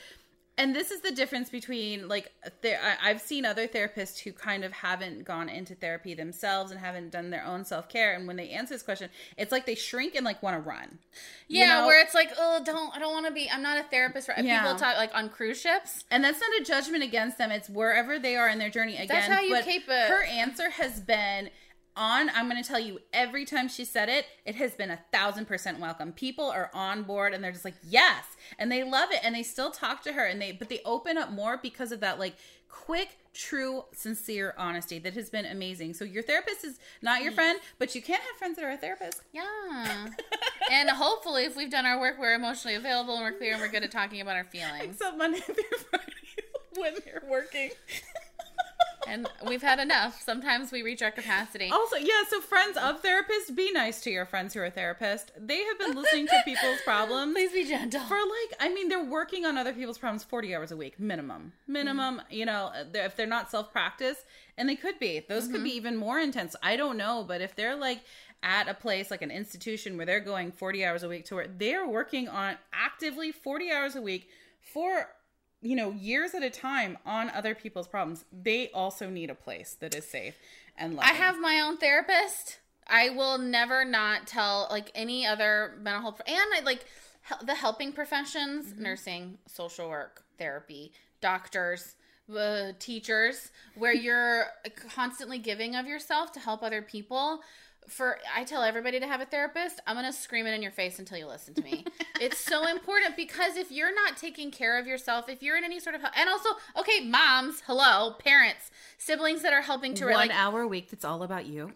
and this is the difference between like there I, i've seen other therapists who kind of haven't gone into therapy themselves and haven't done their own self-care and when they answer this question it's like they shrink and like want to run Yeah, You know? where it's like, oh, don't I don't want to be. I'm not a therapist. Right? Yeah. People talk like on cruise ships. and that's not a judgment against them it's wherever they are in their journey again that's how you but keep it. her answer has been on. I'm going to tell you every time she said it it has been a thousand percent welcome. People are on board and they're just like yes. And they love it and they still talk to her and they but they open up more because of that like quick true sincere honesty that has been amazing. So your therapist is not your friend but you can't have friends that are a therapist. Yeah. [laughs] and hopefully, if we've done our work, we're emotionally available and we're clear and we're good at talking about our feelings. except monday through friday [laughs] when they're working And we've had enough. Sometimes we reach our capacity. Also, yeah, so friends of therapists, be nice to your friends who are therapists. They have been listening to people's problems. Please be gentle. For like, I mean, they're working on other people's problems 40 hours a week, minimum. Minimum, mm. you know, they're- if they're not self practice, and they could be, those could be mm-hmm. even more intense. I don't know, but if they're like at a place like an institution where they're going 40 hours a week to work, they're working on actively 40 hours a week for you know years at a time on other people's problems they also need a place that is safe and I have my own therapist. I will never not tell like any other mental health and I like hel- the helping professions, nursing, social work, therapy, doctors, uh, teachers, where [laughs] you're constantly giving of yourself to help other people. For I tell everybody to have a therapist. I'm gonna scream it in your face until you listen to me. [laughs] it's so important because if you're not taking care of yourself, if you're in any sort of help, and also okay, moms, hello, parents, siblings that are helping to one like hour a week that's all about you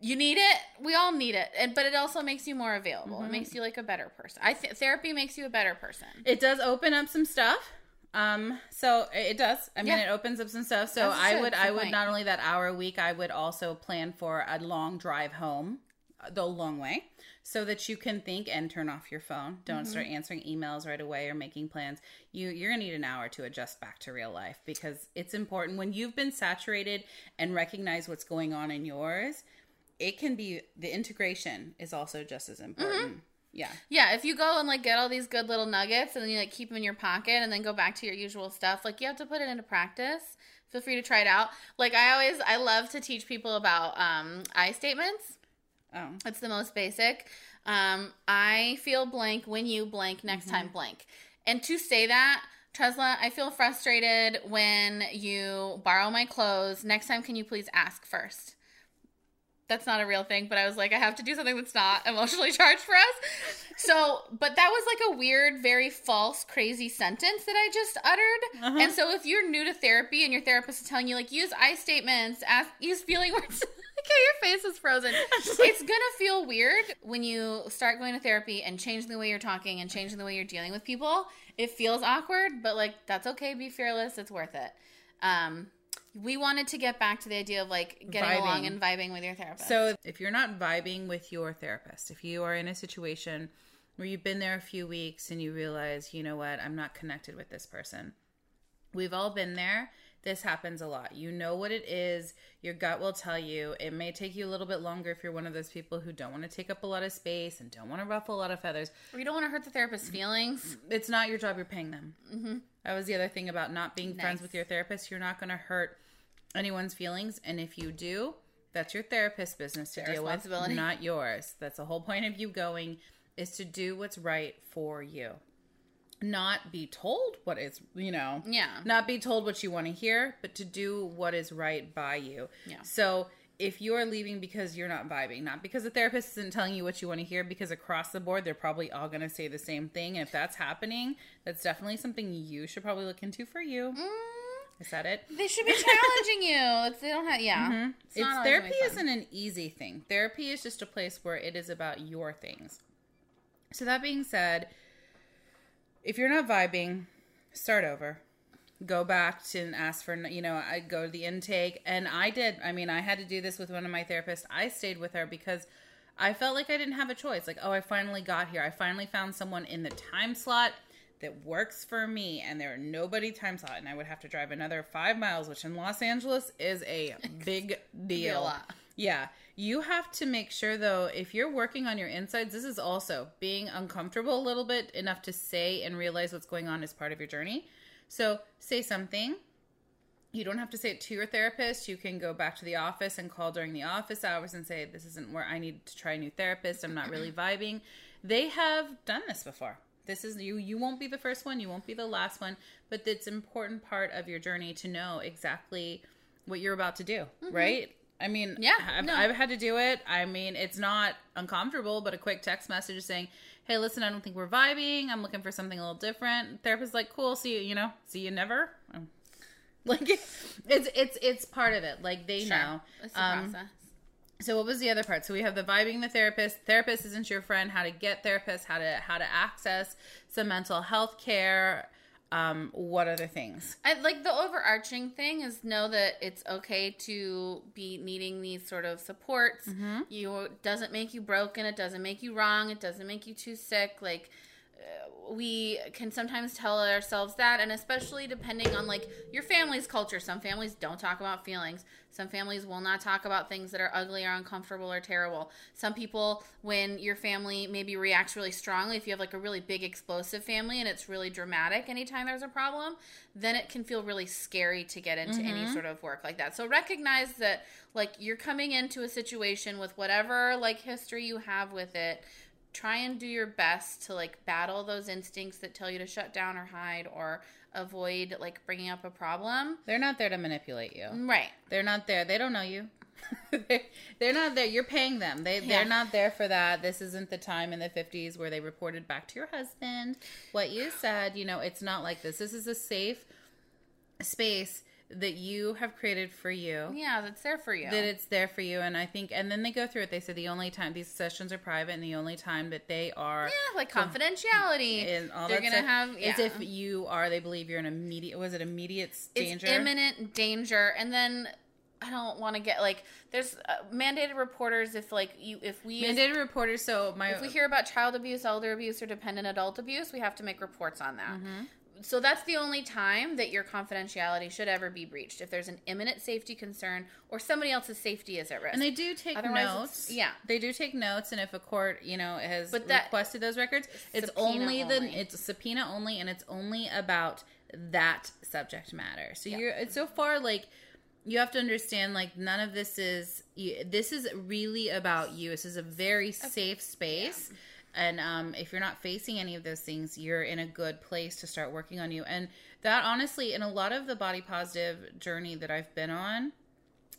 you need it we all need it and but it also makes you more available Mm-hmm. it makes you like a better person i think therapy makes you a better person it does open up some stuff um so it does. I mean Yeah. it opens up some stuff. So i would i would point. not only that hour a week i would also plan for a long drive home uh, the long way so that you can think and turn off your phone. Don't Mm-hmm. start answering emails right away or making plans. You you're gonna need an hour to adjust back to real life because it's important. When you've been saturated and recognize what's going on in yours it can be the integration is also just as important yeah yeah if you go and like get all these good little nuggets and then you like keep them in your pocket and then go back to your usual stuff like you have to put it into practice feel free to try it out like i always i love to teach people about um i statements oh It's the most basic. Um, I feel blank when you blank next Mm-hmm. time blank. And to say that, Tresla, I feel frustrated when you borrow my clothes. Next time, can you please ask first? That's not a real thing, but I was like, I have to do something that's not emotionally [laughs] charged for us. So, but that was like a weird, very false, crazy sentence that I just uttered. Uh-huh. And so, if you're new to therapy and your therapist is telling you, like, use I statements, ask, use feeling [laughs] words. okay, your face is frozen. [laughs] it's gonna feel weird when you start going to therapy and changing the way you're talking and changing the way you're dealing with people. It feels awkward, but like that's okay. Be fearless. It's worth it. Um, we wanted to get back to the idea of like getting Vibing. along and vibing with your therapist. So if you're not vibing with your therapist, if you are in a situation where you've been there a few weeks and you realize, you know what, I'm not connected with this person. We've all been there. This happens a lot. You know what it is. Your gut will tell you. It may take you a little bit longer if you're one of those people who don't want to take up a lot of space and don't want to ruffle a lot of feathers. we don't want to hurt the therapist's feelings. It's not your job. You're paying them. Mm-hmm. That was the other thing about not being friends with your therapist. You're not going to hurt anyone's feelings, and if you do, that's your therapist's business to Their deal with, not yours. That's the whole point of you going is to do what's right for you, not be told what is you know, Yeah. not be told what you want to hear, but to do what is right by you. Yeah. So if you're leaving because you're not vibing, not because the therapist isn't telling you what you want to hear, because across the board they're probably all going to say the same thing. And if that's happening, that's definitely something you should probably look into for you. Mm, I said it. they should be challenging you. [laughs] It's, they don't have. Yeah. It's, It's, therapy gonna be fun. isn't an easy thing. Therapy is just a place where it is about your things. So that being said, if you're not vibing, start over. Go back to and ask for you know I go to the intake and I did. I mean I had to do this with one of my therapists. I stayed with her because I felt like I didn't have a choice. Like oh I finally got here. I finally found someone in the time slot that works for me and there are nobody time slot and I would have to drive another five miles, which in Los Angeles is a [laughs] big deal. Yeah. You have to make sure, though, if you're working on your insides, this is also being uncomfortable a little bit enough to say and realize what's going on as part of your journey. So, say something. You don't have to say it to your therapist. You can go back to the office and call during the office hours and say, This isn't where I need to try a new therapist. I'm not [clears throat] really vibing. They have done this before. This is you. You won't be the first one. You won't be the last one. But it's important part of your journey to know exactly what you're about to do, mm-hmm. right? I mean, yeah, I've, no. I've, had to do it. I mean, it's not uncomfortable, but a quick text message saying, "Hey, listen, I don't think we're vibing. I'm looking for something a little different." Therapist's like, "Cool, see you. You know, see you never." [laughs] Like, it's it's it's part of it. Like they sure. know. It's a um, process. So what was the other part? So we have the vibing the therapist. Therapist isn't your friend. How to get therapist. How to how to access some mental health care. Um, what other things? I like the overarching thing is know that it's okay to be needing these sort of supports. Mm-hmm. You doesn't make you broken. It doesn't make you wrong. It doesn't make you too sick. Like we can sometimes tell ourselves that and especially depending on like your family's culture. Some families don't talk about feelings. Some families will not talk about things that are ugly or uncomfortable or terrible. Some people when your family maybe reacts really strongly if you have like a really big explosive family and it's really dramatic anytime there's a problem then it can feel really scary to get into mm-hmm. any sort of work like that. So recognize that like you're coming into a situation with whatever like history you have with it try and do your best to like battle those instincts that tell you to shut down or hide or avoid like bringing up a problem. They're not there to manipulate you. Mm, right. They're not there. They don't know you. [laughs] they're not there. You're paying them. They yeah. they're not there for that. This isn't the time in the 50s where they reported back to your husband what you said. You know, it's not like this. This is a safe space that you have created for you. Yeah, that's there for you. That it's there for you. And I think, and then they go through it. They say the only time these sessions are private and the only time that they are. Yeah, like confidentiality. And all They're going to have. Yeah. Is if you are, they believe you're in immediate, was it immediate danger? It's imminent danger. And then. I don't want to get like there's uh, mandated reporters if like you if we mandated reporters so my if we hear about child abuse elder abuse or dependent adult abuse we have to make reports on that mm-hmm so that's the only time that your confidentiality should ever be breached if there's an imminent safety concern or somebody else's safety is at risk. And they do take Otherwise notes. Yeah, they do take notes, and if a court, you know, has that, requested those records, it's only the only. it's subpoena only, and it's only about that subject matter. So yeah. you're it's so far like you have to understand like none of this is you, this is really about you. This is a very safe space. Yeah and um, if you're not facing any of those things, you're in a good place to start working on you. And that honestly, in a lot of the body positive journey that I've been on,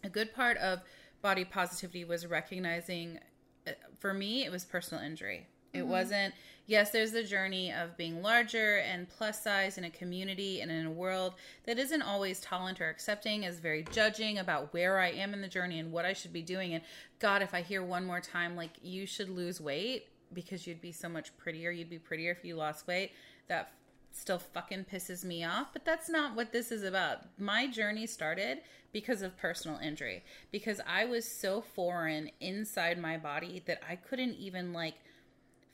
a good part of body positivity was recognizing, uh, for me, it was personal injury. It mm-hmm. wasn't, yes, there's the journey of being larger and plus size in a community and in a world that isn't always tolerant or accepting, is very judging about where I am in the journey and what I should be doing. And God, if I hear one more time, like, you should lose weight, because you'd be so much prettier. You'd be prettier if you lost weight. That still fucking pisses me off, but that's not what this is about. My journey started because of personal injury, because I was so foreign inside my body that I couldn't even like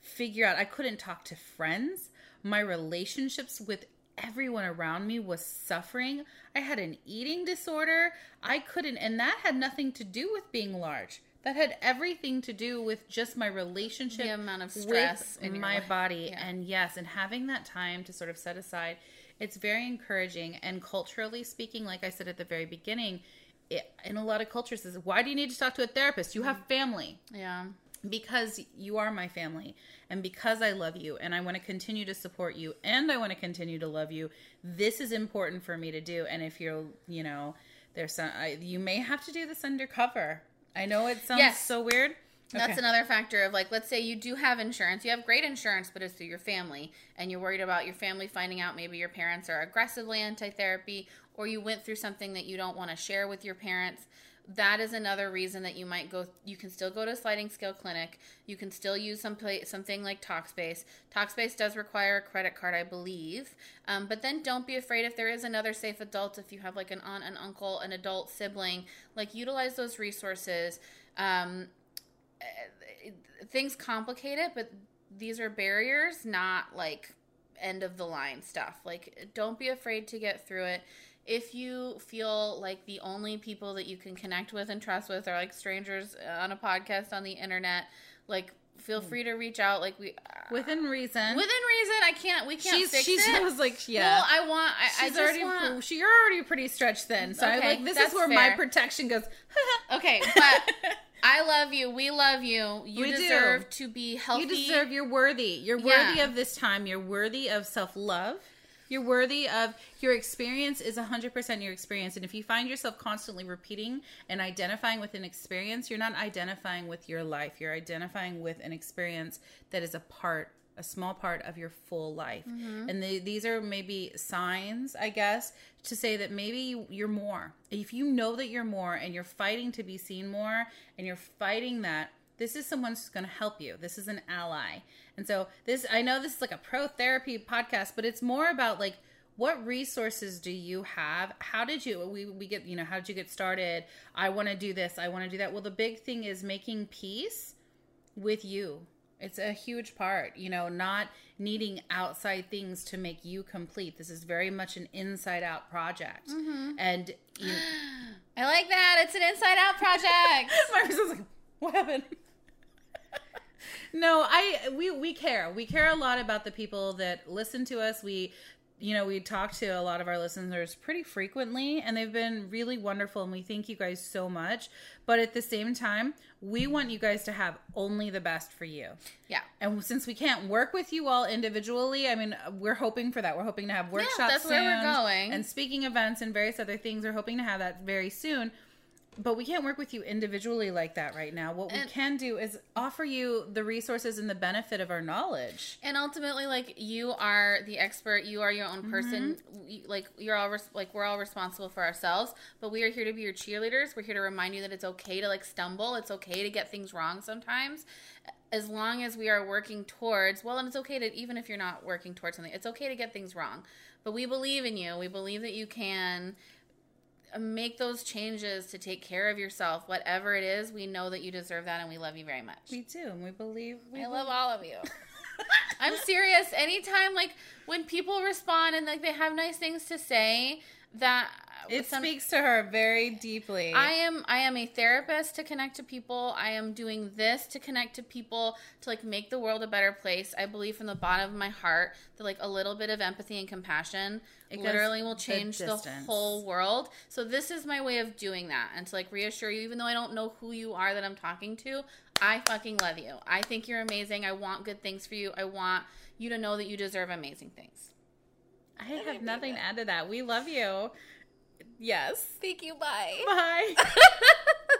figure out, I couldn't talk to friends. My relationships with everyone around me was suffering. I had an eating disorder. I couldn't, and that had nothing to do with being large that had everything to do with just my relationship the amount of stress in my life. body. Yeah. and yes and having that time to sort of set aside it's very encouraging. And culturally speaking like i said at the very beginning it, in a lot of cultures is why do you need to talk to a therapist? You have mm. family. Yeah. Because you are my family. And because I love you and I want to continue to support you and I want to continue to love you this is important for me to do. And if you're you know there's some I, you may have to do this undercover I know it sounds yes. so weird. That's another factor of like, let's say you do have insurance, you have great insurance, but it's through your family, and you're worried about your family finding out maybe your parents are aggressively anti therapy, or you went through something that you don't want to share with your parents. That is another reason that you might go. You can still go to a sliding scale clinic. You can still use some something like Talkspace. Talkspace does require a credit card, I believe. Um, but then don't be afraid if there is another safe adult. If you have like an aunt, an uncle, an adult sibling, like utilize those resources. Um, things complicate it, but these are barriers, not like end of the line stuff. Like, don't be afraid to get through it if you feel like the only people that you can connect with and trust with are like strangers on a podcast on the internet, like feel hmm. free to reach out. Like we uh, within reason. within reason. I can't. We can't she's fix she's it. [laughs] was like yeah. Well, I want. I, I She's just already want. she, you're already pretty stretched thin. So I Okay, like this is where my protection goes. [laughs] Okay, but I love you. We love you. You We do. deserve to be healthy. You deserve. You're worthy. You're Yeah. worthy of this time. You're worthy of self love. You're worthy of your experience is 100% your experience. And if you find yourself constantly repeating and identifying with an experience, you're not identifying with your life. You're identifying with an experience that is a part, a small part of your full life. Mm-hmm. And the, these are maybe signs, I guess, to say that maybe you- you're more. If you know that you're more and you're fighting to be seen more and you're fighting that, this is someone who's going to help you. This is an ally. And so this I know this is like a pro therapy podcast, but it's more about like what resources do you have? How did you we we get, you know, how did you get started? I want to do this, I want to do that. Well, the big thing is making peace with you. It's a huge part, you know, not needing outside things to make you complete. This is very much an inside out project. Mm-hmm. And you [gasps] I like that. It's an inside out project. [laughs] Marcus was like, "What happened?" No, I we we care. We care a lot about the people that listen to us. We you know, we talk to a lot of our listeners pretty frequently and they've been really wonderful and we thank you guys so much. But at the same time, we want you guys to have only the best for you. yeah. And since we can't work with you all individually, I mean, we're hoping for that. We're hoping to have workshops. that's where we're soon going. And speaking events and various other things. We're hoping to have that very soon. But we can't work with you individually like that right now. What we And- can do is offer you the resources and the benefit of our knowledge. And ultimately, like you are the expert, you are your own mm-hmm. person. We- Like you're all res- like we're all responsible for ourselves, but we are here to be your cheerleaders. We're here to remind you that it's okay to like stumble. It's okay to get things wrong sometimes, as long as we are working towards. Well, and it's okay to even if you're not working towards something, it's okay to get things wrong. But we believe in you. We believe that you can Uh, make those changes to take care of yourself, whatever it is. We know that you deserve that, and we love you very much. We do, and we believe. We I love all of you. [laughs] I'm serious. Anytime, like when people respond and like they have nice things to say, that It some- speaks to her very deeply. I am I am a therapist to connect to people. I am doing this to connect to people to like make the world a better place. I believe from the bottom of my heart that like a little bit of empathy and compassion It literally will change the distance. whole world. So this is my way of doing that and to like reassure you even though I don't know who you are that I'm talking to, I fucking love you. I think you're amazing. I want good things for you. I want you to know that you deserve amazing things. I have nothing to add to that. We love you. Yes. Thank you. Bye. Bye. [laughs]